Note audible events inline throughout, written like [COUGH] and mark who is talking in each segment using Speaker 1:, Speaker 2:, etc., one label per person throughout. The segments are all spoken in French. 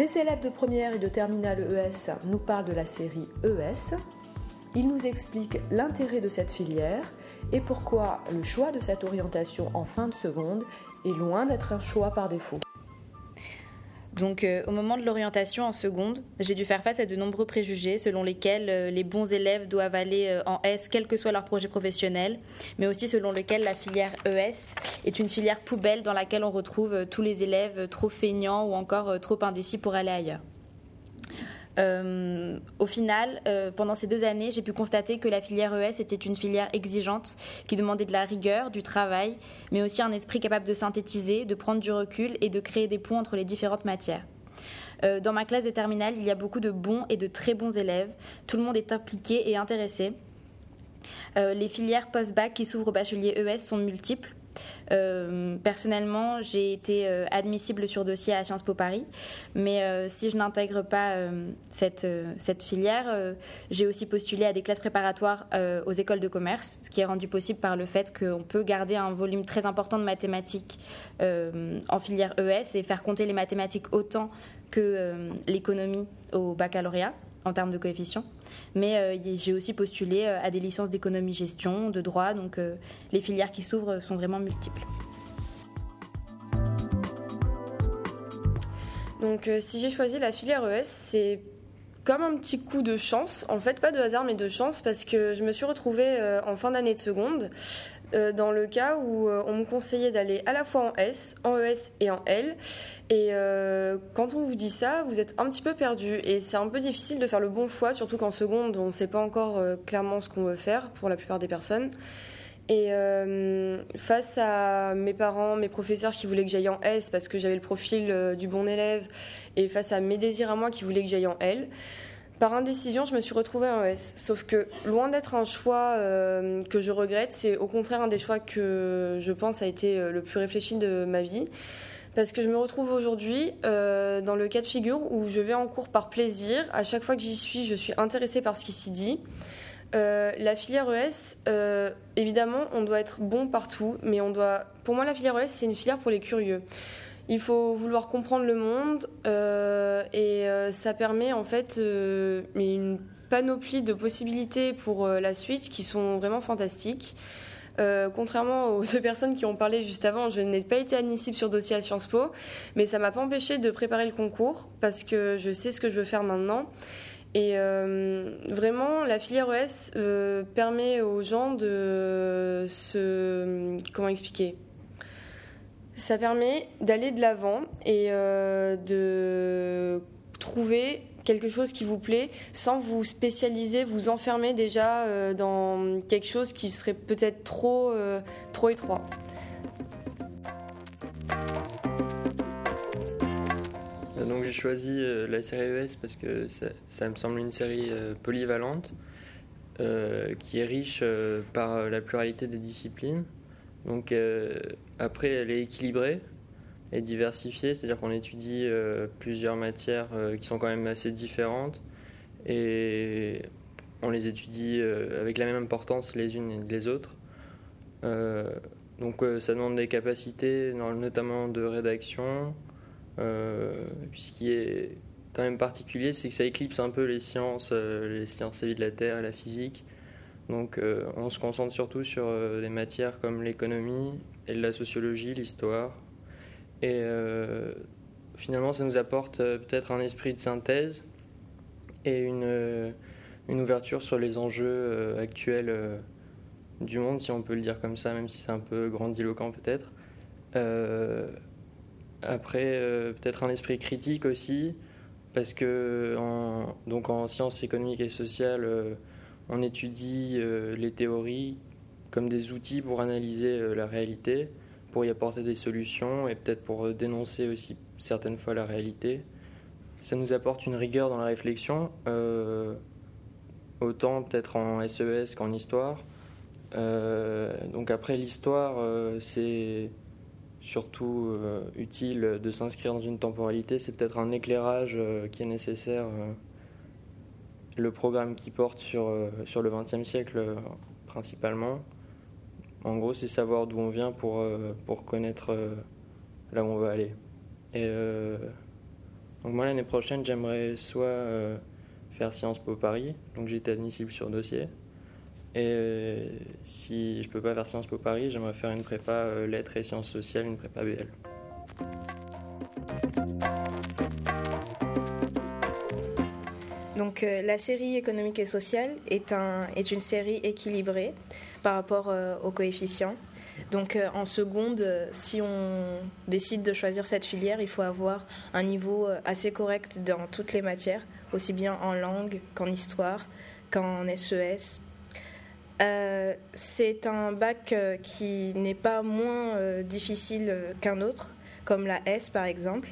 Speaker 1: Des élèves de première et de terminale ES nous parlent de la série ES. Ils nous expliquent l'intérêt de cette filière et pourquoi le choix de cette orientation en fin de seconde est loin d'être un choix par défaut.
Speaker 2: Donc euh, au moment de l'orientation en seconde, j'ai dû faire face à de nombreux préjugés selon lesquels euh, les bons élèves doivent aller euh, en S quel que soit leur projet professionnel, mais aussi selon lequel la filière ES est une filière poubelle dans laquelle on retrouve tous les élèves trop feignants ou encore trop indécis pour aller ailleurs. Euh, au final, euh, pendant ces deux années, j'ai pu constater que la filière ES était une filière exigeante qui demandait de la rigueur, du travail, mais aussi un esprit capable de synthétiser, de prendre du recul et de créer des ponts entre les différentes matières. Euh, dans ma classe de terminale, il y a beaucoup de bons et de très bons élèves. Tout le monde est impliqué et intéressé. les filières post-bac qui s'ouvrent au bachelier ES sont multiples. Euh, personnellement, j'ai été euh, admissible sur dossier à Sciences Po Paris, mais euh, si je n'intègre pas cette, cette filière, j'ai aussi postulé à des classes préparatoires aux écoles de commerce, ce qui est rendu possible par le fait qu'on peut garder un volume très important de mathématiques en filière ES et faire compter les mathématiques autant que l'économie au baccalauréat en termes de coefficients. Mais euh, j'ai aussi postulé euh, à des licences d'économie-gestion, de droit, donc euh, les filières qui s'ouvrent sont vraiment multiples.
Speaker 3: Donc si j'ai choisi la filière ES, c'est comme un petit coup de chance, en fait pas de hasard mais de chance parce que je me suis retrouvée en fin d'année de seconde euh, dans le cas où euh, on me conseillait d'aller à la fois en S, en ES et en L. Et euh, quand on vous dit ça, vous êtes un petit peu perdu. Et c'est un peu difficile de faire le bon choix, surtout qu'en seconde, on ne sait pas encore clairement ce qu'on veut faire pour la plupart des personnes. Et face à mes parents, mes professeurs qui voulaient que j'aille en S parce que j'avais le profil du bon élève, et face à mes désirs à moi qui voulaient que j'aille en L, par indécision, je me suis retrouvée en ES. Sauf que, loin d'être un choix euh, que je regrette, c'est au contraire un des choix que je pense a été euh, le plus réfléchi de ma vie. Parce que je me retrouve aujourd'hui euh, dans le cas de figure où je vais en cours par plaisir. À chaque fois que j'y suis, je suis intéressée par ce qui s'y dit. la filière ES, évidemment, on doit être bon partout, mais on doit. Pour moi, la filière ES, c'est une filière pour les curieux. Il faut vouloir comprendre le monde euh, et euh, ça permet en fait euh, une panoplie de possibilités pour la suite qui sont vraiment fantastiques. contrairement aux deux personnes qui ont parlé juste avant, je n'ai pas été admissible sur dossier à Sciences Po, mais ça m'a pas empêché de préparer le concours parce que je sais ce que je veux faire maintenant. Et vraiment, la filière ES permet aux gens de se. Comment expliquer? Ça permet d'aller de l'avant et euh, de trouver quelque chose qui vous plaît sans vous spécialiser, vous enfermer déjà euh, dans quelque chose qui serait peut-être trop, euh, trop étroit.
Speaker 4: Donc j'ai choisi la série ES parce que ça, me semble une série polyvalente qui est riche par la pluralité des disciplines. Donc après, elle est équilibrée et diversifiée, c'est-à-dire qu'on étudie euh, plusieurs matières euh, qui sont quand même assez différentes et on les étudie euh, avec la même importance les unes et les autres. donc ça demande des capacités, notamment de rédaction. puis ce qui est quand même particulier, c'est que ça éclipse un peu les sciences, les sciences de la Terre et la physique. Donc on se concentre surtout sur des matières comme l'économie, et la sociologie, l'histoire. Et euh, finalement, ça nous apporte euh, peut-être un esprit de synthèse et une, euh, ouverture sur les enjeux actuels du monde, si on peut le dire comme ça, même si c'est un peu grandiloquent peut-être. après, peut-être un esprit critique aussi, parce que donc en sciences économiques et sociales, on étudie les théories comme des outils pour analyser euh, la réalité, pour y apporter des solutions et peut-être pour euh, dénoncer aussi certaines fois la réalité. Ça nous apporte une rigueur dans la réflexion, euh, autant peut-être en SES e qu'en histoire. donc après l'histoire, c'est surtout utile de s'inscrire dans une temporalité, c'est peut-être un éclairage qui est nécessaire. Le programme qui porte sur, sur le XXe siècle principalement. En gros, c'est savoir d'où on vient pour, euh, pour connaître euh, là où on va aller. Et euh, Donc moi l'année prochaine j'aimerais soit faire Sciences Po Paris, donc j'ai été admissible sur dossier. Et si je peux pas faire Sciences Po Paris, j'aimerais faire une prépa lettres et sciences sociales, une prépa BL.
Speaker 5: Donc euh, la série économique et sociale est, un, est une série équilibrée par rapport euh, aux coefficients. Donc euh, en seconde, si on décide de choisir cette filière, il faut avoir un niveau assez correct dans toutes les matières, aussi bien en langue qu'en histoire, qu'en SES. c'est un bac qui n'est pas moins difficile qu'un autre, comme la S par exemple,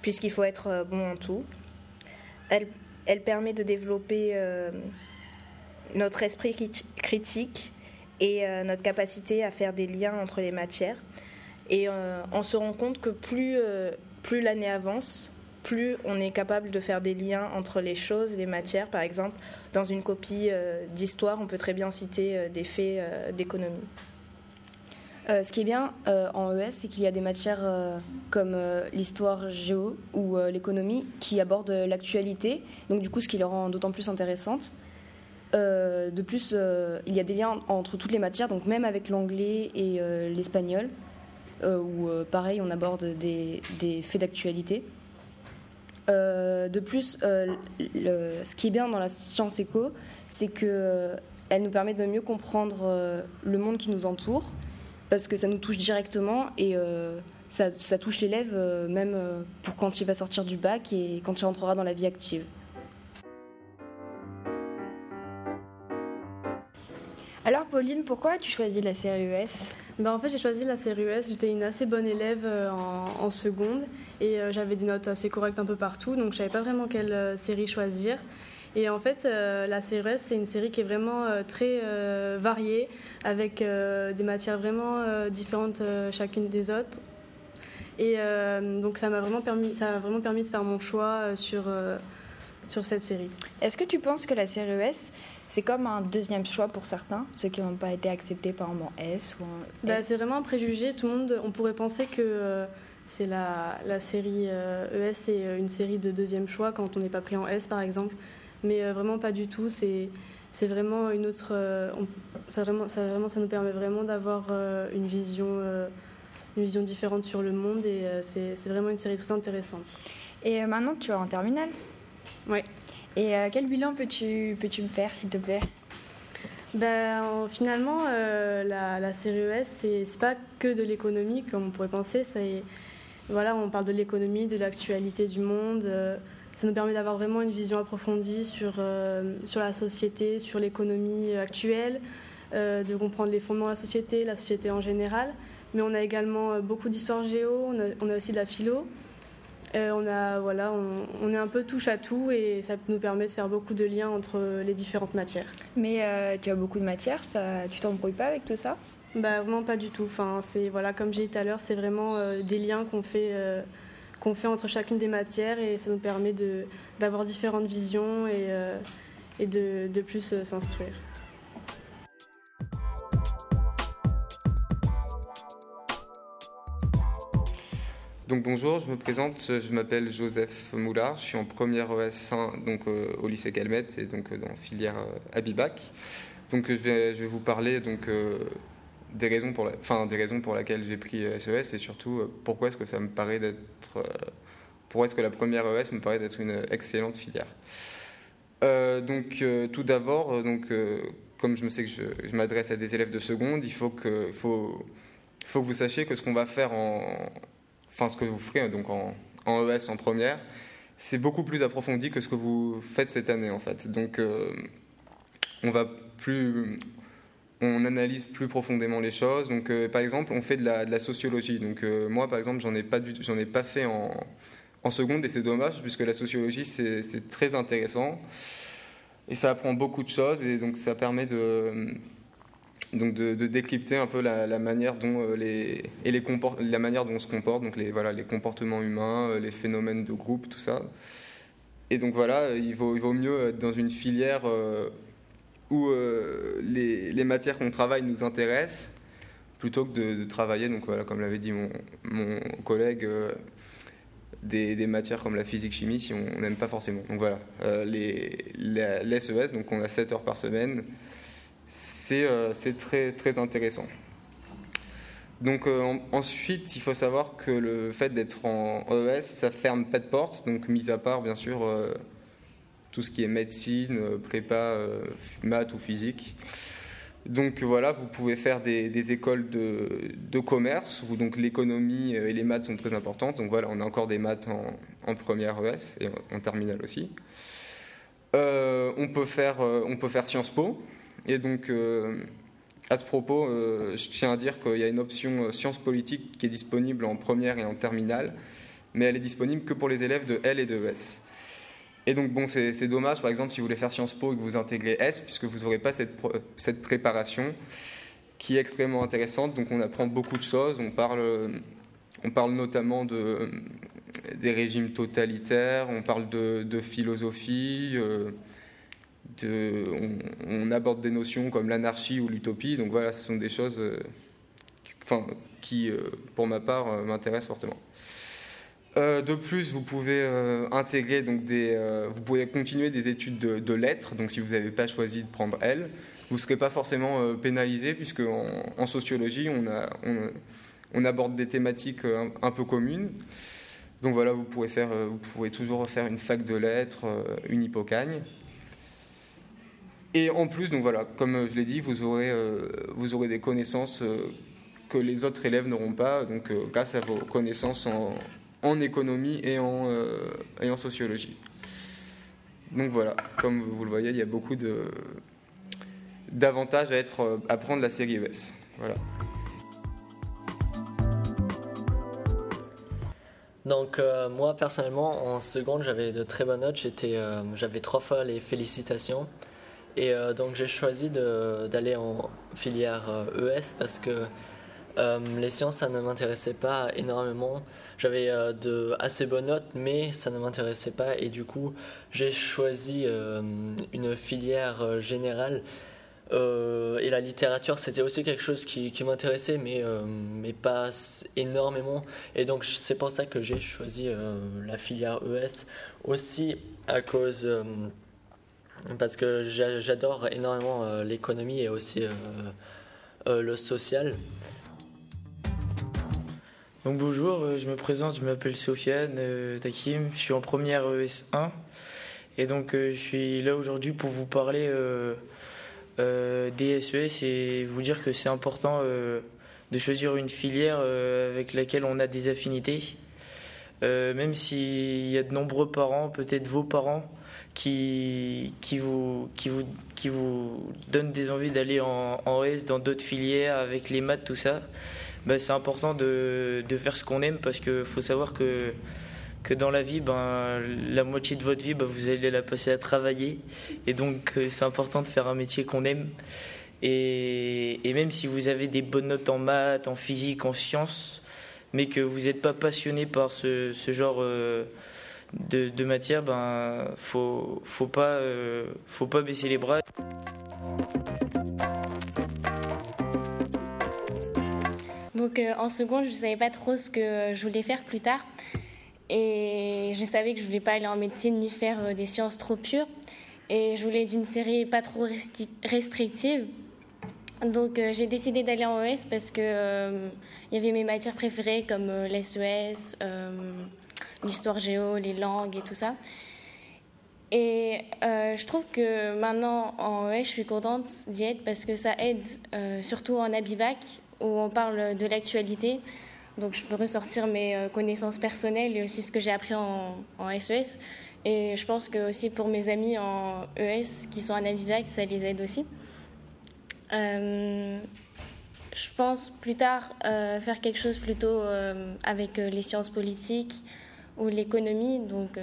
Speaker 5: puisqu'il faut être bon en tout. Elle permet de développer euh, notre esprit critique et euh, notre capacité à faire des liens entre les matières. Et euh, on se rend compte que plus, plus l'année avance, plus on est capable de faire des liens entre les choses, les matières. Par exemple, dans une copie d'histoire, on peut très bien citer des faits d'économie.
Speaker 6: Euh, ce qui est bien euh, en ES, c'est qu'il y a des matières euh, comme l'histoire géo ou l'économie qui abordent l'actualité, donc du coup ce qui les rend d'autant plus intéressantes. de plus, il y a des liens entre toutes les matières, donc même avec l'anglais et l'espagnol, où pareil on aborde des, des faits d'actualité. de plus, ce qui est bien dans la science éco, c'est qu'elle nous permet de mieux comprendre le monde qui nous entoure parce que ça nous touche directement et euh, ça, touche l'élève euh, même euh, pour quand il va sortir du bac et quand il rentrera dans la vie active.
Speaker 7: Alors Pauline, pourquoi as-tu choisi la série ES
Speaker 8: ben, En fait j'ai choisi la série ES, j'étais une assez bonne élève en, en seconde et j'avais des notes assez correctes un peu partout, donc je savais pas vraiment quelle série choisir. Et en fait, euh, la série c'est une série qui est vraiment euh, très euh, variée, avec des matières vraiment différentes chacune des autres. Et donc ça m'a vraiment permis, ça vraiment permis de faire mon choix sur sur cette série.
Speaker 7: Est-ce que tu penses que la série ES, c'est comme un deuxième choix pour certains, ceux qui n'ont pas été acceptés par en S ou en
Speaker 8: bah, C'est vraiment un préjugé. Tout le monde, on pourrait penser que c'est la, la, série ES, c'est une série de deuxième choix quand on n'est pas pris en S par exemple mais euh, vraiment pas du tout. C'est c'est vraiment une autre. Euh, ça, vraiment, ça, vraiment, ça nous permet vraiment d'avoir euh, une vision, une vision différente sur le monde et c'est vraiment une série très intéressante.
Speaker 7: Et maintenant, tu es en terminale
Speaker 8: Oui.
Speaker 7: Et quel bilan peux-tu peux -tu me faire, s'il te plaît?
Speaker 8: Ben, finalement, la, la, série ES, c'est pas que de l'économie, comme on pourrait penser. Voilà, on parle de l'économie, de l'actualité du monde, ça nous permet d'avoir vraiment une vision approfondie sur, euh, sur la société, sur l'économie actuelle, euh, de comprendre les fondements de la société, la société en général. Mais on a également euh, beaucoup d'histoire géo, on a, on a, aussi de la philo. on, a, voilà, on, est un peu touche à tout et ça nous permet de faire beaucoup de liens entre les différentes matières.
Speaker 7: Mais tu as beaucoup de matières, ça, tu t'embrouilles pas avec tout ça?
Speaker 8: Bah, Vraiment pas du tout. Enfin, voilà, comme j'ai dit tout à l'heure, c'est vraiment des liens qu'on fait qu'on fait entre chacune des matières et ça nous permet d'avoir différentes visions et, euh, et de, de, plus euh, s'instruire.
Speaker 9: Donc bonjour, je me présente, je m'appelle Joseph Moulard, je suis en première ES1 donc, euh, au lycée Calmette et donc dans filière Abibac. Donc je vais, je vais vous parler donc, des raisons pour, la, des raisons pour lesquelles j'ai pris SES euh, et surtout euh, pourquoi est-ce que ça me paraît d'être. Euh, pourquoi est-ce que la première ES me paraît d'être une excellente filière Donc, tout d'abord, donc, comme je me sais que je, m'adresse à des élèves de seconde, il faut que, faut, faut que vous sachiez que ce qu'on va faire en. Enfin, ce que vous ferez donc en, en ES en première, c'est beaucoup plus approfondi que ce que vous faites cette année en fait. Donc, on va plus on analyse plus profondément les choses. Donc, euh, par exemple, on fait de la, sociologie. Donc, euh, moi, par exemple, j'en ai pas ai pas fait en, seconde et c'est dommage puisque la sociologie c'est très intéressant et ça apprend beaucoup de choses et donc ça permet de donc décrypter un peu la, manière dont euh, et les la manière dont on se comporte donc les comportements humains les phénomènes de groupe tout ça et donc voilà il vaut mieux être dans une filière où euh, les, matières qu'on travaille nous intéressent, plutôt que de, travailler, donc voilà, comme l'avait dit mon, collègue, euh, des, matières comme la physique-chimie si on n'aime pas forcément. Donc voilà, les, les, SES, donc on a 7 heures par semaine, c'est très, très intéressant. Donc ensuite, il faut savoir que le fait d'être en ES, ça ferme pas de porte, donc mis à part bien sûr tout ce qui est médecine, prépa, maths ou physique. Donc voilà, vous pouvez faire des, écoles de, commerce où donc l'économie et les maths sont très importantes. Donc voilà, on a encore des maths en, première ES et en, terminale aussi. Euh, on, peut faire, euh, on peut faire Sciences Po. Et donc euh, à ce propos, je tiens à dire qu'il y a une option sciences politiques qui est disponible en première et en terminale, mais elle est disponible que pour les élèves de L et de ES. Et donc, bon, c'est dommage, par exemple, si vous voulez faire Sciences Po et que vous intégrez S, puisque vous n'aurez pas cette, cette, préparation qui est extrêmement intéressante. Donc, on apprend beaucoup de choses. On parle, on parle notamment de, des régimes totalitaires, on parle de, philosophie, euh, de, on, aborde des notions comme l'anarchie ou l'utopie. Donc, voilà, ce sont des choses euh, enfin, qui, euh, pour ma part, m'intéressent fortement. Euh, de plus, vous pouvez euh, intégrer donc des, euh, vous pouvez continuer des études de, lettres. Donc, si vous n'avez pas choisi de prendre L, vous ne serez pas forcément pénalisé puisque en, sociologie, on, aborde des thématiques un, peu communes. Donc voilà, vous pourrez faire, vous pouvez toujours faire une fac de lettres, une hippocagne. Et en plus, donc voilà, comme je l'ai dit, vous aurez, vous aurez des connaissances que les autres élèves n'auront pas. Donc, grâce à vos connaissances en, en économie et en, euh, et en sociologie. Donc voilà, comme vous le voyez, il y a beaucoup d'avantages à, être, à prendre la série ES. Voilà.
Speaker 10: Donc euh, moi personnellement en seconde j'avais de très bonnes notes, j'étais, euh, j'avais trois fois les félicitations et donc j'ai choisi d'aller en filière ES parce que euh, les sciences, ça ne m'intéressait pas énormément. J'avais euh, de assez bonnes notes, mais ça ne m'intéressait pas. Et du coup, j'ai choisi euh, une filière générale. et la littérature, c'était aussi quelque chose qui, m'intéressait, mais, mais pas énormément. Et donc, c'est pour ça que j'ai choisi la filière ES. Aussi à cause parce que j'adore énormément l'économie et aussi le social.
Speaker 11: Bonjour, euh, je me présente, je m'appelle Sofiane euh, Takim, je suis en première ES1 et donc euh, je suis là aujourd'hui pour vous parler des SES et vous dire que c'est important de choisir une filière avec laquelle on a des affinités. même s'il y a de nombreux parents, peut-être vos parents, qui, vous, qui, donnent des envies d'aller en, en dans d'autres filières avec les maths, tout ça. Bah, c'est important de, faire ce qu'on aime parce qu'il faut savoir que, que dans la vie, ben, la moitié de votre vie, ben, vous allez la passer à travailler. Et donc, euh, c'est important de faire un métier qu'on aime. Et, même si vous avez des bonnes notes en maths, en physique, en sciences, mais que vous n'êtes pas passionné par ce, genre euh, de, de, matière, ben faut faut pas euh, faut pas baisser les bras.
Speaker 12: Euh, en seconde, je ne savais pas trop ce que je voulais faire plus tard. Et je savais que je voulais pas aller en médecine ni faire euh, des sciences trop pures. Et je voulais d'une série pas trop restrictive. Donc euh, j'ai décidé d'aller en ES parce que il y avait mes matières préférées comme l'SES, l'histoire géo, les langues et tout ça. Et je trouve que maintenant en ES, je suis contente d'y être parce que ça aide, surtout en Abivac, où on parle de l'actualité. Donc je peux ressortir mes euh, connaissances personnelles et aussi ce que j'ai appris en, SES. E et je pense que aussi pour mes amis en ES qui sont en Avivac, ça les aide aussi. Euh, je pense plus tard euh, faire quelque chose plutôt avec les sciences politiques ou l'économie. Donc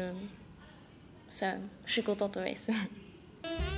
Speaker 12: ça, je suis contente ES. [LAUGHS]